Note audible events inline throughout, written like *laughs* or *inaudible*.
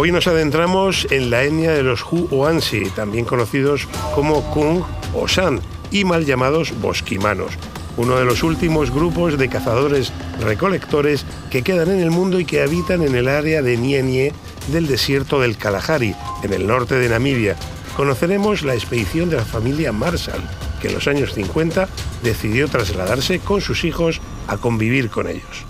Hoy nos adentramos en la etnia de los Huoansi, también conocidos como Kung o San, y mal llamados bosquimanos, uno de los últimos grupos de cazadores recolectores que quedan en el mundo y que habitan en el área de Nienie del desierto del Kalahari, en el norte de Namibia. Conoceremos la expedición de la familia Marshall, que en los años 50 decidió trasladarse con sus hijos a convivir con ellos.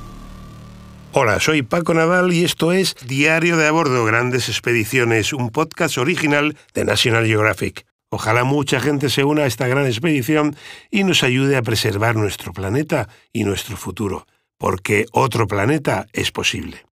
Hola, soy Paco Nadal y esto es Diario de a bordo Grandes Expediciones, un podcast original de National Geographic. Ojalá mucha gente se una a esta gran expedición y nos ayude a preservar nuestro planeta y nuestro futuro, porque otro planeta es posible.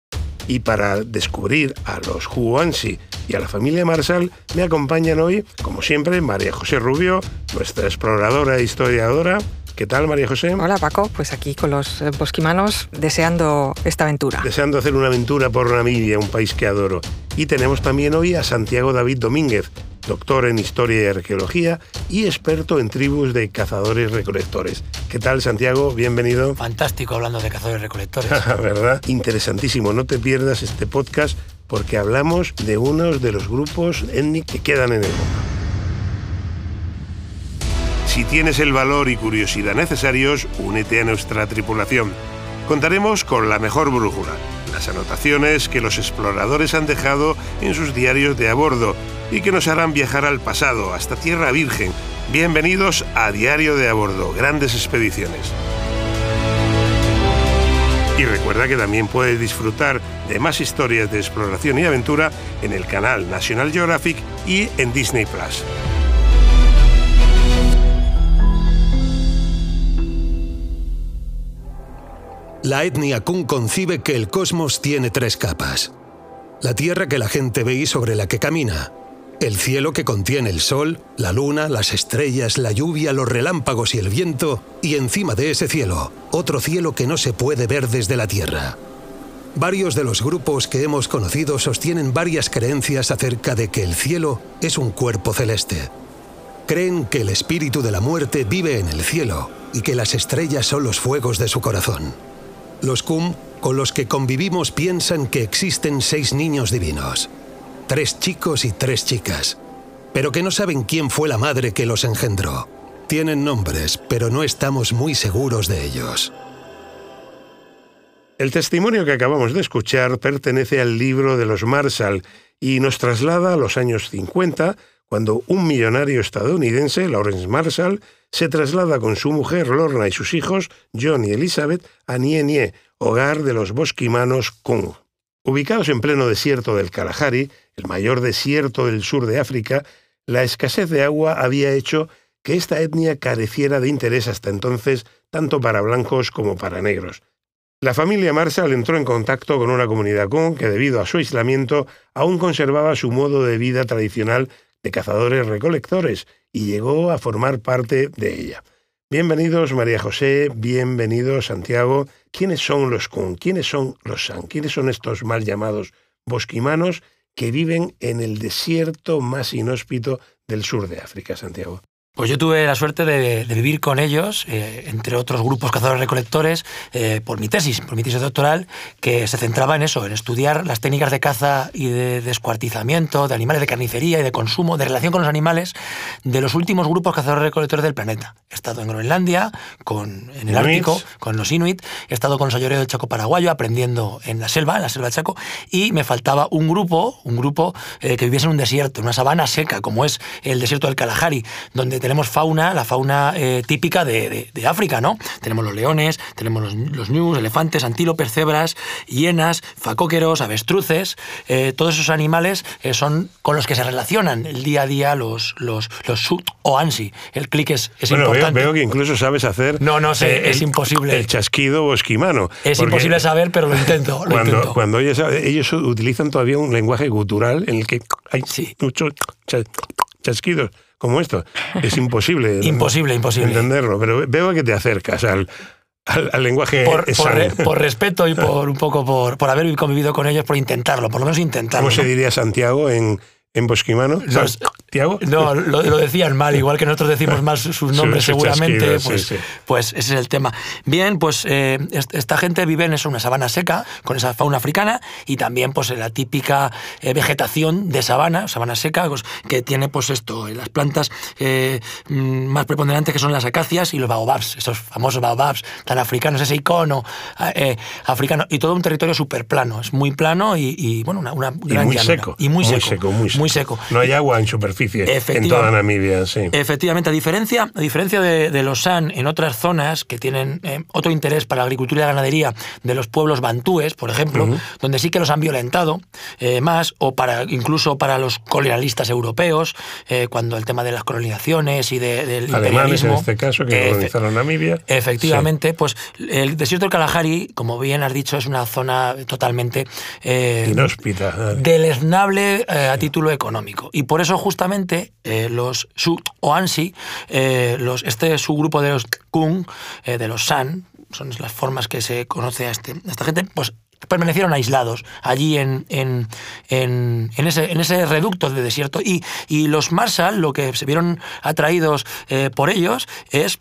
Y para descubrir a los Huansi y a la familia Marshall me acompañan hoy, como siempre, María José Rubio, nuestra exploradora e historiadora. ¿Qué tal, María José? Hola, Paco. Pues aquí con los eh, bosquimanos deseando esta aventura. Deseando hacer una aventura por Namibia, un país que adoro. Y tenemos también hoy a Santiago David Domínguez, doctor en Historia y Arqueología y experto en tribus de cazadores recolectores. ¿Qué tal, Santiago? Bienvenido. Fantástico hablando de cazadores recolectores. *laughs* ¿Verdad? Interesantísimo. No te pierdas este podcast porque hablamos de unos de los grupos étnicos que quedan en el mundo. Si tienes el valor y curiosidad necesarios, únete a nuestra tripulación. Contaremos con la mejor brújula, las anotaciones que los exploradores han dejado en sus diarios de a bordo y que nos harán viajar al pasado, hasta Tierra Virgen. Bienvenidos a Diario de a grandes expediciones. Y recuerda que también puedes disfrutar de más historias de exploración y aventura en el canal National Geographic y en Disney Plus. La etnia Kun concibe que el cosmos tiene tres capas. La tierra que la gente ve y sobre la que camina. El cielo que contiene el sol, la luna, las estrellas, la lluvia, los relámpagos y el viento. Y encima de ese cielo, otro cielo que no se puede ver desde la tierra. Varios de los grupos que hemos conocido sostienen varias creencias acerca de que el cielo es un cuerpo celeste. Creen que el espíritu de la muerte vive en el cielo y que las estrellas son los fuegos de su corazón. Los Kum, con los que convivimos, piensan que existen seis niños divinos, tres chicos y tres chicas, pero que no saben quién fue la madre que los engendró. Tienen nombres, pero no estamos muy seguros de ellos. El testimonio que acabamos de escuchar pertenece al libro de los Marshall y nos traslada a los años 50, cuando un millonario estadounidense, Lawrence Marshall, se traslada con su mujer Lorna y sus hijos, John y Elizabeth, a Nie Nie, hogar de los bosquimanos Kung. Ubicados en pleno desierto del Kalahari, el mayor desierto del sur de África, la escasez de agua había hecho que esta etnia careciera de interés hasta entonces tanto para blancos como para negros. La familia Marshall entró en contacto con una comunidad Kung que debido a su aislamiento aún conservaba su modo de vida tradicional de cazadores recolectores y llegó a formar parte de ella. Bienvenidos María José, bienvenidos Santiago. ¿Quiénes son los Kun? ¿Quiénes son los San? ¿Quiénes son estos mal llamados bosquimanos que viven en el desierto más inhóspito del sur de África, Santiago? Pues yo tuve la suerte de, vivir con ellos, eh, entre otros grupos cazadores recolectores, eh, por mi tesis, por mi tesis doctoral, que se centraba en eso, en estudiar las técnicas de caza y de descuartizamiento, de animales de carnicería y de consumo, de relación con los animales, de los últimos grupos cazadores recolectores del planeta. He estado en Groenlandia, con, en el Ártico, con los Inuit, he estado con los ayoreos del Chaco paraguayo, aprendiendo en la selva, en la selva del Chaco, y me faltaba un grupo, un grupo eh, que viviese en un desierto, en una sabana seca, como es el desierto del Kalahari, donde tenemos fauna, la fauna eh, típica de, África, ¿no? Tenemos los leones, tenemos los, los ñus, elefantes, antílopes, cebras, hienas, facóqueros, avestruces, eh, todos esos animales eh, son con los que se relacionan el día a día los, los, los sut o ansi. El clic es, es bueno, importante. Veo, que incluso sabes hacer... No, no sé, es imposible. El chasquido bosquimano. Es imposible saber, pero lo intento. cuando, cuando ellos, ellos, utilizan todavía un lenguaje cultural en el que hay sí. muchos chasquidos como esto. Es imposible. imposible, imposible. Entenderlo, pero veo que te acercas al, al, lenguaje por, por, respeto y por un poco por, por haber convivido con ellos, por intentarlo, por lo menos intentarlo. ¿Cómo se diría Santiago en, en bosquimano? Tiago? No, lo, lo, decían mal, igual que nosotros decimos mal sus *laughs* nombres seguramente, pues, pues ese es el tema. Bien, pues eh, esta gente vive en una sabana seca, con esa fauna africana, y también pues la típica eh, vegetación de sabana, sabana seca, pues, que tiene pues esto, las plantas eh, mm, más preponderantes que son las acacias y los baobabs, esos famosos baobabs tan africanos, ese icono africano, y todo un territorio súper plano, es muy plano y, bueno, una, una gran muy seco. Y muy, seco, muy seco. No hay agua en superficie en toda Namibia, sí. Efectivamente, a diferencia, a diferencia de, los San en otras zonas que tienen eh, otro interés para la agricultura y la ganadería de los pueblos bantúes, por ejemplo, donde sí que los han violentado eh, más, o para incluso para los colonialistas europeos, eh, cuando el tema de las colonizaciones y de, del Alemanes en este caso, que colonizaron Namibia. Efectivamente, pues el desierto del Kalahari, como bien has dicho, es una zona totalmente... Inhóspita. Deleznable a título económico. Y por eso justamente los Su o Ansi, los, este subgrupo de los Kung, de los San, son las formas que se conoce a, este, esta gente, pues permanecieron aislados allí en, en, en, ese, en, ese, reducto de desierto. Y, y, los Marshall, lo que se vieron atraídos eh, por ellos es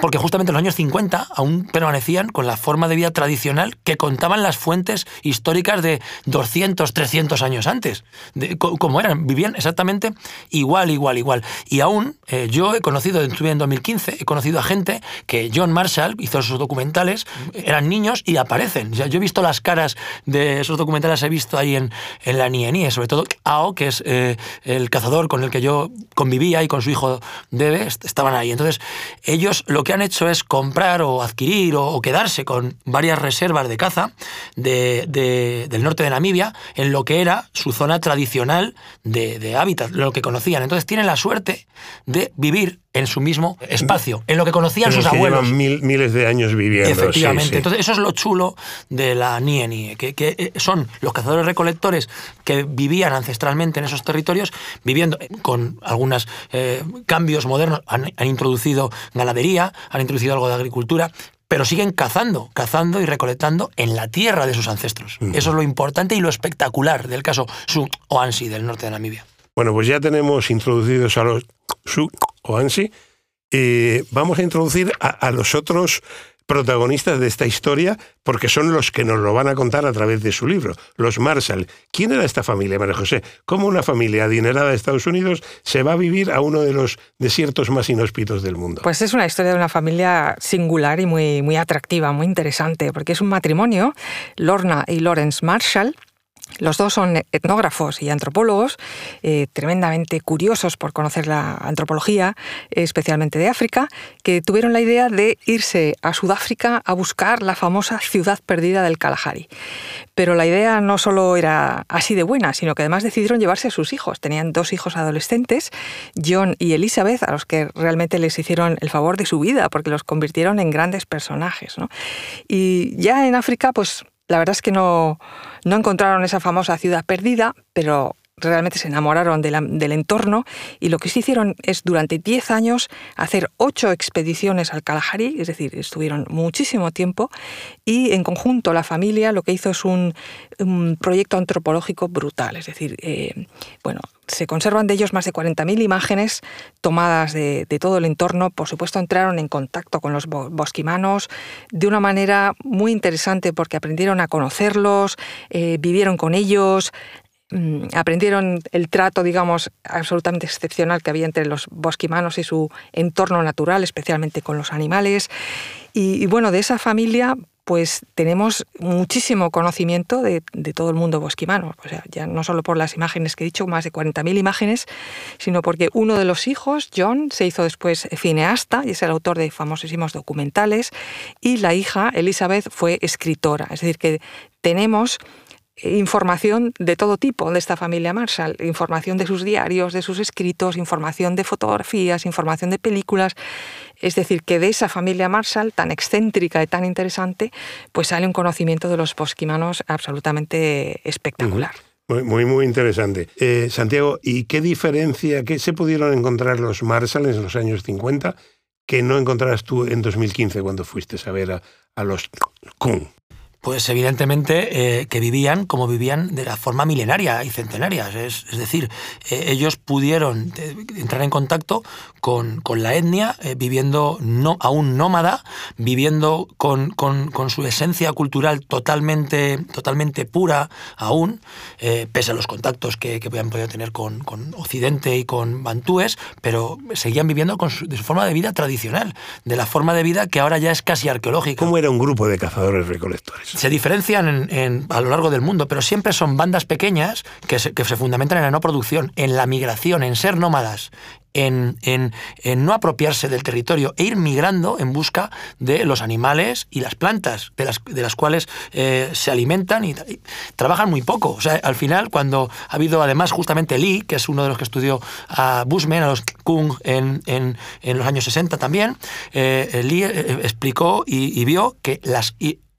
porque justamente en los años 50 aún permanecían con la forma de vida tradicional que contaban las fuentes históricas de 200, 300 años antes. De, como eran, vivían exactamente igual, igual, igual. Y aún eh, yo he conocido, estuve en 2015, he conocido a gente que John Marshall hizo esos documentales, eran niños y aparecen. yo he visto las caras de esos documentales, he visto ahí en, en la NIE, sobre todo Ao, que es eh, el cazador con el que yo convivía y con su hijo Debe, estaban ahí. Entonces, ellos lo que han hecho es comprar o adquirir o, quedarse con varias reservas de caza del norte de Namibia en lo que era su zona tradicional de, hábitat, lo que conocían. Entonces tienen la suerte de vivir en su mismo espacio, en lo que conocían sus abuelos. Llevan miles de años viviendo. Efectivamente. Entonces, eso es lo chulo de la Nie que, que, eh, son los cazadores recolectores que vivían ancestralmente en esos territorios, viviendo con algunos eh, cambios modernos, han, introducido ganadería, han introducido algo de agricultura, pero siguen cazando, cazando y recolectando en la tierra de sus ancestros. Eso es lo importante y lo espectacular del caso Su o Ansi del norte de Namibia. Bueno, pues ya tenemos introducidos a los Su o Ansi. Vamos a introducir a, los otros protagonistas de esta historia porque son los que nos lo van a contar a través de su libro, los Marshall. ¿Quién era esta familia, María José? ¿Cómo una familia adinerada de Estados Unidos se va a vivir a uno de los desiertos más inhóspitos del mundo? Pues es una historia de una familia singular y muy, muy atractiva, muy interesante, porque es un matrimonio, Lorna y Lawrence Marshall, los dos son etnógrafos y antropólogos, eh, tremendamente curiosos por conocer la antropología, especialmente de África, que tuvieron la idea de irse a Sudáfrica a buscar la famosa ciudad perdida del Kalahari. Pero la idea no solo era así de buena, sino que además decidieron llevarse a sus hijos. Tenían dos hijos adolescentes, John y Elizabeth, a los que realmente les hicieron el favor de su vida, porque los convirtieron en grandes personajes. Y ya en África, pues la verdad es que no, no encontraron esa famosa ciudad perdida, pero realmente se enamoraron del entorno y lo que se hicieron es durante 10 años hacer ocho expediciones al Kalahari, es decir, estuvieron muchísimo tiempo y en conjunto la familia lo que hizo es un, proyecto antropológico brutal, es decir, eh, bueno, se conservan de ellos más de 40.000 imágenes tomadas de, todo el entorno. Por supuesto, entraron en contacto con los bosquimanos de una manera muy interesante porque aprendieron a conocerlos, eh, vivieron con ellos, Mm, aprendieron el trato, digamos, absolutamente excepcional que había entre los bosquimanos y su entorno natural, especialmente con los animales. Y, bueno, de esa familia pues tenemos muchísimo conocimiento de, todo el mundo bosquimano, o sea, ya no solo por las imágenes que he dicho, más de 40.000 imágenes, sino porque uno de los hijos, John, se hizo después cineasta y es el autor de famosísimos documentales, y la hija, Elizabeth, fue escritora, es decir, que tenemos información de todo tipo de esta familia Marshall, información de sus diarios, de sus escritos, información de fotografías, información de películas. Es decir, que de esa familia Marshall, tan excéntrica y tan interesante, pues sale un conocimiento de los posquimanos absolutamente espectacular. Muy, muy, interesante. Eh, Santiago, ¿y qué diferencia, qué se pudieron encontrar los Marshall en los años 50 que no encontrarás tú en 2015 cuando fuiste a ver a, a los Kung? Pues evidentemente eh, que vivían como vivían de la forma milenaria y centenaria. Es, decir, eh, ellos pudieron eh, entrar en contacto con, la etnia, viviendo no, aún nómada, viviendo con, su esencia cultural totalmente, totalmente pura aún, pese a los contactos que, que habían podido tener con, Occidente y con bantúes, pero seguían viviendo con su, de su forma de vida tradicional, de la forma de vida que ahora ya es casi arqueológica. ¿Cómo era un grupo de cazadores recolectores? Se diferencian a lo largo del mundo, pero siempre son bandas pequeñas que se, fundamentan en la no producción, en la migración, en ser nómadas, en, no apropiarse del territorio e ir migrando en busca de los animales y las plantas de las, de las cuales eh, se alimentan y, trabajan muy poco. O sea, al final, cuando ha habido además justamente Lee, que es uno de los que estudió a Bushman, a los Kung en, los años 60 también, eh, Lee eh, explicó y, y, vio que las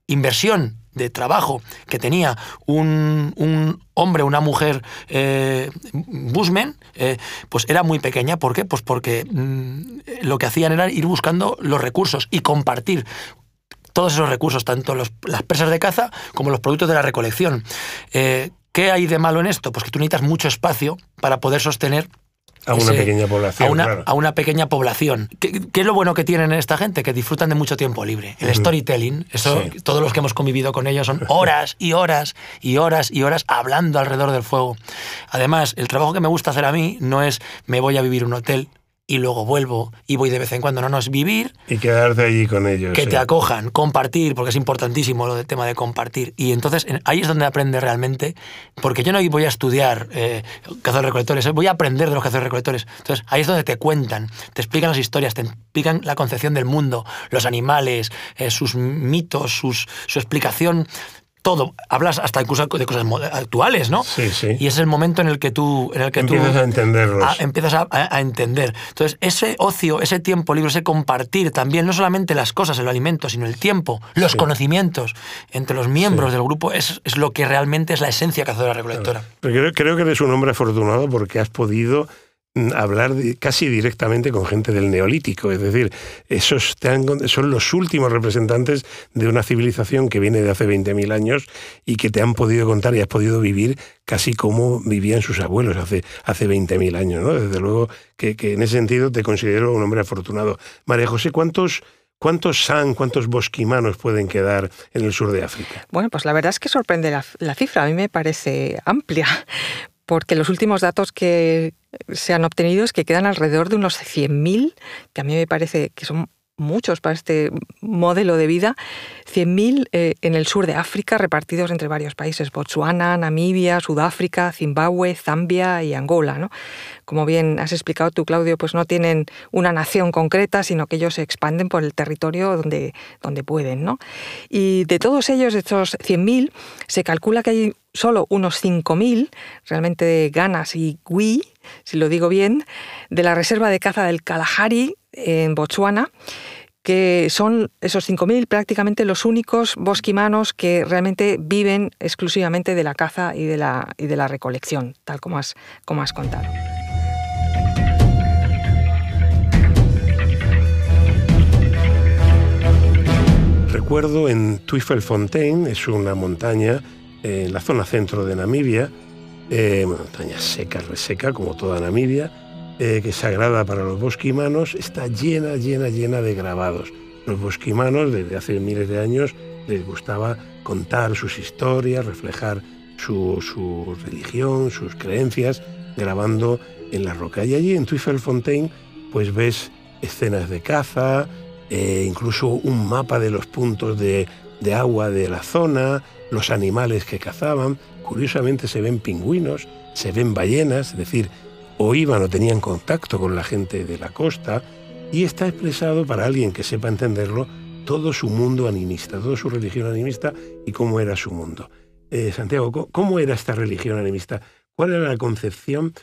inversión de trabajo que tenía un, un hombre, una mujer eh, Bushmen, eh, pues era muy pequeña. ¿Por qué? Pues porque mm, lo que hacían era ir buscando los recursos y compartir todos esos recursos, tanto las presas de caza como los productos de la recolección. Eh, ¿Qué hay de malo en esto? Pues que tú necesitas mucho espacio para poder sostener a una pequeña población. A una, a una pequeña población. ¿Qué, es lo bueno que tienen esta gente? Que disfrutan de mucho tiempo libre. El storytelling, eso, todos los que hemos convivido con ellos son horas y horas y horas y horas hablando alrededor del fuego. Además, el trabajo que me gusta hacer a mí no es me voy a vivir un hotel, y luego vuelvo y voy de vez en cuando. No, no es vivir. Y quedarte allí con ellos. Que te acojan, compartir, porque es importantísimo lo del tema de compartir. Y entonces ahí es donde aprende realmente, porque yo no voy a estudiar eh, cazadores recolectores, voy a aprender de los cazadores recolectores. Entonces ahí es donde te cuentan, te explican las historias, te explican la concepción del mundo, los animales, eh, sus mitos, sus, su explicación todo. Hablas hasta incluso de cosas actuales, ¿no? Sí, sí. Y es el momento en el que tú... En el que empiezas a entenderlos. empiezas a, entender. Entonces, ese ocio, ese tiempo libre, ese compartir también, no solamente las cosas, el alimento, sino el tiempo, los conocimientos entre los miembros del grupo, es, es, lo que realmente es la esencia cazadora-recolectora. Creo, creo que eres un hombre afortunado porque has podido hablar casi directamente con gente del neolítico, es decir, esos son los últimos representantes de una civilización que viene de hace 20.000 años y que te han podido contar y has podido vivir casi como vivían sus abuelos hace, hace 20.000 años. ¿no? Desde luego que, en ese sentido te considero un hombre afortunado. María José, ¿cuántos... ¿Cuántos san, cuántos bosquimanos pueden quedar en el sur de África? Bueno, pues la verdad es que sorprende la, la cifra. A mí me parece amplia, porque los últimos datos que se han obtenido es que quedan alrededor de unos 100.000, que a mí me parece que son muchos para este modelo de vida, 100.000 eh, en el sur de África, repartidos entre varios países, Botswana, Namibia, Sudáfrica, Zimbabue, Zambia y Angola. ¿no? Como bien has explicado tú, Claudio, pues no tienen una nación concreta, sino que ellos se expanden por el territorio donde, donde pueden. ¿no? Y de todos ellos, de estos 100.000, se calcula que hay solo unos 5.000, realmente ganas y gui, si lo digo bien, de la reserva de caza del Kalahari en Botswana, que son esos 5.000 prácticamente los únicos bosquimanos que realmente viven exclusivamente de la caza y de la, y de la recolección, tal como has, como has contado. Recuerdo en Twiffelfontein, es una montaña en la zona centro de Namibia, eh, montaña seca, reseca, como toda Namibia, eh, que es sagrada para los bosquimanos, está llena, llena, llena de grabados. Los bosquimanos, desde hace miles de años, les gustaba contar sus historias, reflejar su, religión, sus creencias, grabando en la roca. Y allí en Twiffelfontein, pues ves escenas de caza, eh, incluso un mapa de los puntos de, de agua de la zona, los animales que cazaban. Curiosamente se ven pingüinos, se ven ballenas, es decir, o iban o tenían contacto con la gente de la costa, y está expresado para alguien que sepa entenderlo todo su mundo animista, toda su religión animista y cómo era su mundo. Eh, Santiago, ¿cómo era esta religión animista? ¿Cuál era la concepción,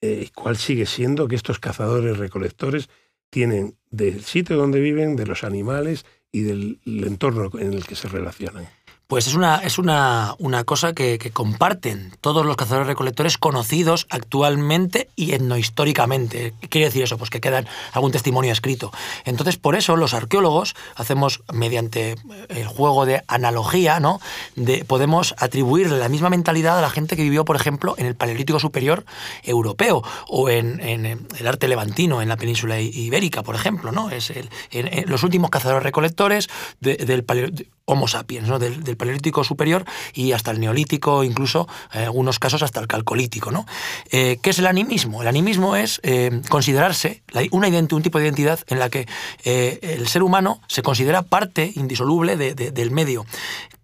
eh, cuál sigue siendo que estos cazadores recolectores tienen del sitio donde viven, de los animales y del entorno en el que se relacionan? Pues es una, es una, una cosa que, comparten todos los cazadores recolectores conocidos actualmente y etnohistóricamente. ¿Qué quiere decir eso? Pues que quedan algún testimonio escrito. Entonces, por eso los arqueólogos hacemos, mediante el juego de analogía, ¿no? De, podemos atribuirle la misma mentalidad a la gente que vivió, por ejemplo, en el Paleolítico Superior europeo o en, en el arte levantino, en la península ibérica, por ejemplo. ¿no? Es el, en, los últimos cazadores recolectores de, del Paleolítico Homo sapiens, ¿no? del, Paleolítico superior y hasta el Neolítico, incluso en algunos casos hasta el Calcolítico. ¿no? Eh, ¿Qué es el animismo? El animismo es eh, considerarse la, una un tipo de identidad en la que eh, el ser humano se considera parte indisoluble de, del medio.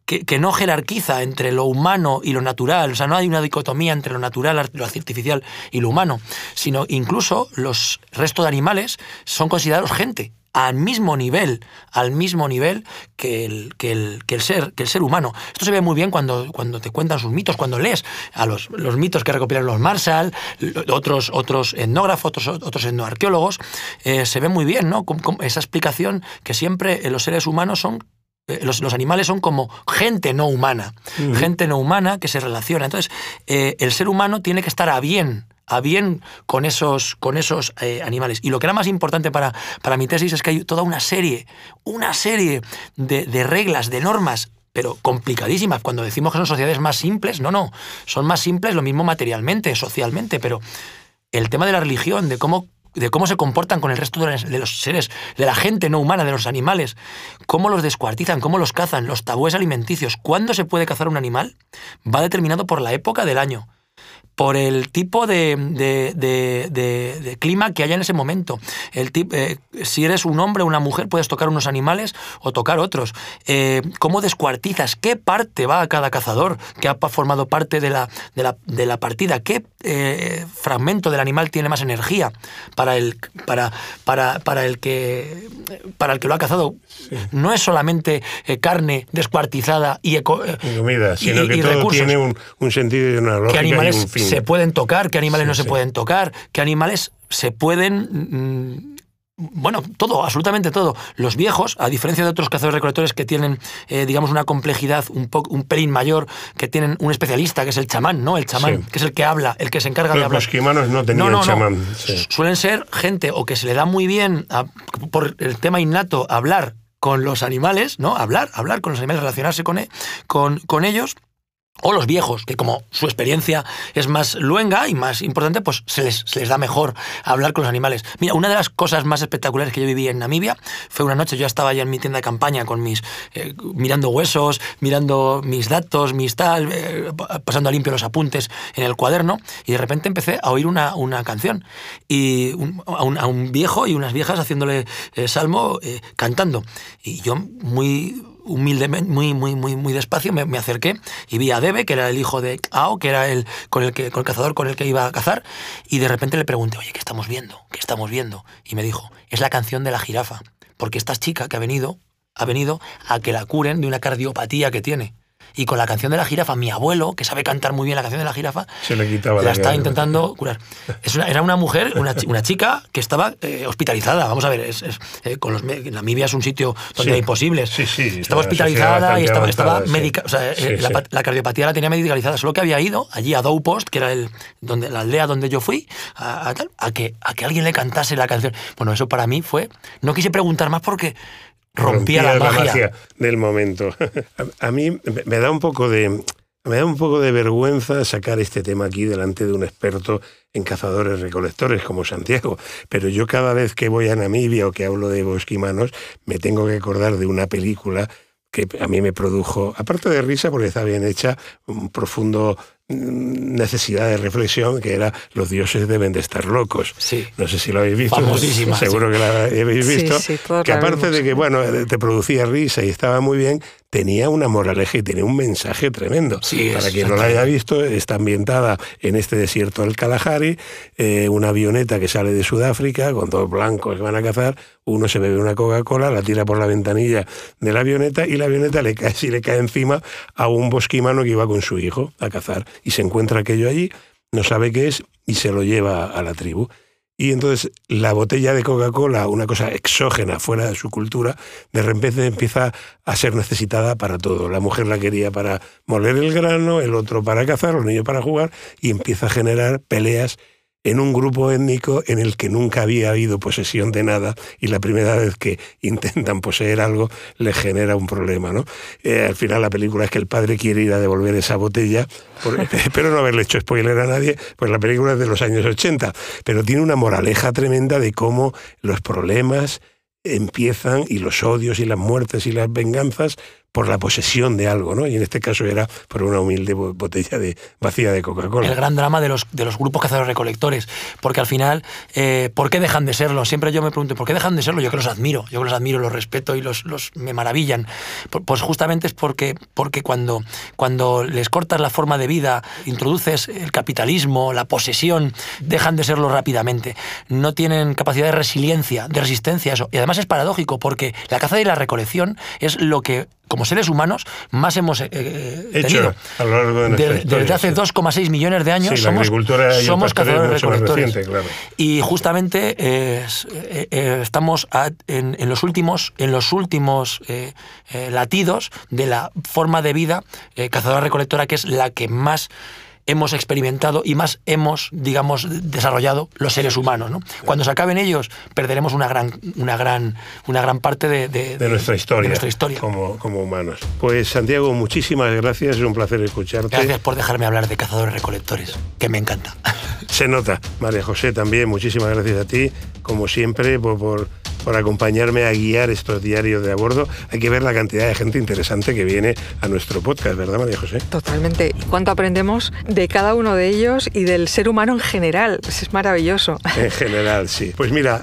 Que, que, no jerarquiza entre lo humano y lo natural, o sea, no hay una dicotomía entre lo natural, lo artificial y lo humano, sino incluso los restos de animales son considerados gente, al mismo nivel, al mismo nivel que el, que el, que el, ser, que el ser humano. Esto se ve muy bien cuando, cuando te cuentan sus mitos, cuando lees a los, los mitos que recopilan los Marshall, otros, otros etnógrafos, otros, otros etnoarqueólogos, eh, se ve muy bien, ¿no? Como esa explicación que siempre los seres humanos son eh, los, los, animales son como gente no humana, uh -huh. gente no humana que se relaciona. Entonces, eh, el ser humano tiene que estar a bien a bien con esos, con esos eh, animales. Y lo que era más importante para, para mi tesis es que hay toda una serie, una serie de, de reglas, de normas pero complicadísimas. Cuando decimos que son sociedades más simples, no, no, son más simples lo mismo materialmente, socialmente, pero el tema de la religión, de cómo de cómo se comportan con el resto de los seres, de la gente no humana, de los animales, cómo los descuartizan, cómo los cazan, los tabúes alimenticios, cuándo se puede cazar un animal, va determinado por la época del año por el tipo de, de, de, de, clima que haya en ese momento. El tip, eh, si eres un hombre o una mujer, puedes tocar unos animales o tocar otros. Eh, ¿Cómo descuartizas? ¿Qué parte va a cada cazador que ha formado parte de la, la, la partida? ¿Qué eh, fragmento del animal tiene más energía para el, para, para, para el, que, para el que lo ha cazado? Sí. No es solamente carne descuartizada y, eco, y comida, sino y, que y todo recursos. tiene un, un, sentido y una lógica y un fin se pueden tocar, qué animales sí, no se sí. pueden tocar, qué animales se pueden... Mmm, bueno, todo, absolutamente todo. Los viejos, a diferencia de otros cazadores recolectores que tienen, eh, digamos, una complejidad un, poco, un pelín mayor, que tienen un especialista, que es el chamán, ¿no? El chamán, sí. que es el que habla, el que se encarga Pero de hablar. Los quimanos no tenían no, no, chamán. Sí. Suelen ser gente o que se le da muy bien, a, por el tema innato, hablar con los animales, ¿no? Hablar, hablar con los animales, relacionarse con, e, con, con ellos o los viejos, que como su experiencia es más luenga y más importante, pues se les, da mejor hablar con los animales. Mira, una de las cosas más espectaculares que yo viví en Namibia fue una noche, yo estaba ya en mi tienda de campaña con mis, eh, mirando huesos, mirando mis datos, mis tal, eh, pasando a limpio los apuntes en el cuaderno, y de repente empecé a oír una, una canción, y un, a, un, a, un, viejo y unas viejas haciéndole eh, salmo, cantando. Y yo muy humildemente, muy, muy, muy, muy despacio, me, me, acerqué y vi a Debe, que era el hijo de Ao, que era el, con el, que, con el cazador con el que iba a cazar, y de repente le pregunté, oye, ¿qué estamos viendo? ¿Qué estamos viendo? Y me dijo, es la canción de la jirafa, porque esta chica que ha venido, ha venido a que la curen de una cardiopatía que tiene y con la canción de la jirafa, mi abuelo, que sabe cantar muy bien la canción de la jirafa, se le quitaba la, la estaba intentando curar. Es una, era una mujer, una, una chica que estaba eh, hospitalizada. Vamos a ver, es, es, eh, con los, Namibia es un sitio donde sí. hay imposibles. Sí, sí, estaba hospitalizada y estaba, estaba médica. O sea, eh, la, la, cardiopatía la tenía medicalizada. Solo que había ido allí a Doupost, que era el, donde, la aldea donde yo fui, a, a, a, que, a que alguien le cantase la canción. Bueno, eso para mí fue. No quise preguntar más porque rompía, rompía la, magia. la, magia. del momento. *laughs* a, mí me da un poco de me da un poco de vergüenza sacar este tema aquí delante de un experto en cazadores recolectores como Santiago, pero yo cada vez que voy a Namibia o que hablo de bosquimanos me tengo que acordar de una película que a mí me produjo, aparte de risa porque está bien hecha, un profundo necesidad de reflexión que era los dioses deben de estar locos. Sí. No sé si lo habéis visto. Famosísima. Seguro sí. que la habéis visto. Sí, que aparte de que, bueno, te producía risa y estaba muy bien, tenía una moraleja y tenía un mensaje tremendo. Sí, Para quien no la haya visto, está ambientada en este desierto del Kalahari, eh, una avioneta que sale de Sudáfrica con dos blancos que van a cazar, uno se bebe una Coca-Cola, la tira por la ventanilla de la avioneta y la avioneta le cae, si *laughs* le cae encima a un bosquimano que iba con su hijo a cazar y se encuentra aquello allí, no sabe qué es y se lo lleva a la tribu. Y entonces la botella de Coca-Cola, una cosa exógena fuera de su cultura, de repente empieza a ser necesitada para todo. La mujer la quería para moler el grano, el otro para cazar, los niños para jugar, y empieza a generar peleas en un grupo étnico en el que nunca había habido posesión de nada y la primera vez que *laughs* intentan poseer algo les genera un problema. ¿no? Eh, al final la película es que el padre quiere ir a devolver esa botella, espero *laughs* *laughs* no haberle hecho spoiler a nadie, pues la película es de los años 80, pero tiene una moraleja tremenda de cómo los problemas empiezan y los odios y las muertes y las venganzas por la posesión de algo, ¿no? Y en este caso era por una humilde botella de, vacía de Coca-Cola. El gran drama de los, de los grupos cazadores-recolectores, porque al final, eh, ¿por qué dejan de serlo? Siempre yo me pregunto, ¿por qué dejan de serlo? Yo que los admiro, yo que los admiro, los respeto y los, me maravillan. Pues justamente es porque, porque cuando, cuando les cortas la forma de vida, introduces el capitalismo, la posesión, dejan de serlo rápidamente. No tienen capacidad de resiliencia, de resistencia a eso. Y además es paradójico, porque la caza y la recolección es lo que como seres humanos más hemos eh, eh, tenido. a lo largo de nuestra Desde hace 2,6 millones de años somos, somos cazadores recolectores. Y justamente eh, estamos en, los últimos, en los últimos latidos de la forma de vida cazadora recolectora que es la que más hemos experimentado y más hemos, digamos, desarrollado los seres humanos. ¿no? Cuando se acaben ellos, perderemos una gran, una gran, una gran parte de, de, nuestra historia, nuestra historia. Como, como humanos. Pues Santiago, muchísimas gracias, es un placer escucharte. Gracias por dejarme hablar de cazadores recolectores, que me encanta. Se nota. María José también, muchísimas gracias a ti, como siempre, por, por por acompañarme a guiar estos diarios de a bordo. Hay que ver la cantidad de gente interesante que viene a nuestro podcast, ¿verdad, María José? Totalmente. ¿Y cuánto aprendemos de cada uno de ellos y del ser humano en general? Es maravilloso. En general, sí. Pues mira,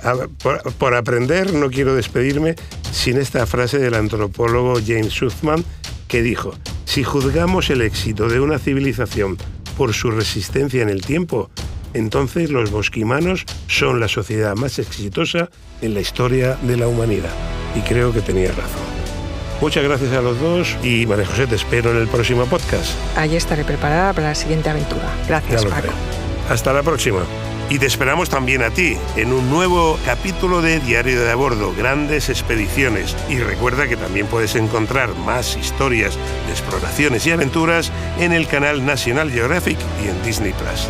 por, aprender no quiero despedirme sin esta frase del antropólogo James Suthman que dijo, si juzgamos el éxito de una civilización por su resistencia en el tiempo, entonces los bosquimanos son la sociedad más exitosa en la historia de la humanidad. Y creo que tenía razón. Muchas gracias a los dos y María José, te espero en el próximo podcast. Allí estaré preparada para la siguiente aventura. Gracias, Paco. Hasta la próxima. Y te esperamos también a ti en un nuevo capítulo de Diario de a Bordo, Grandes Expediciones. Y recuerda que también puedes encontrar más historias de exploraciones y aventuras en el canal National Geographic y en Disney Plus.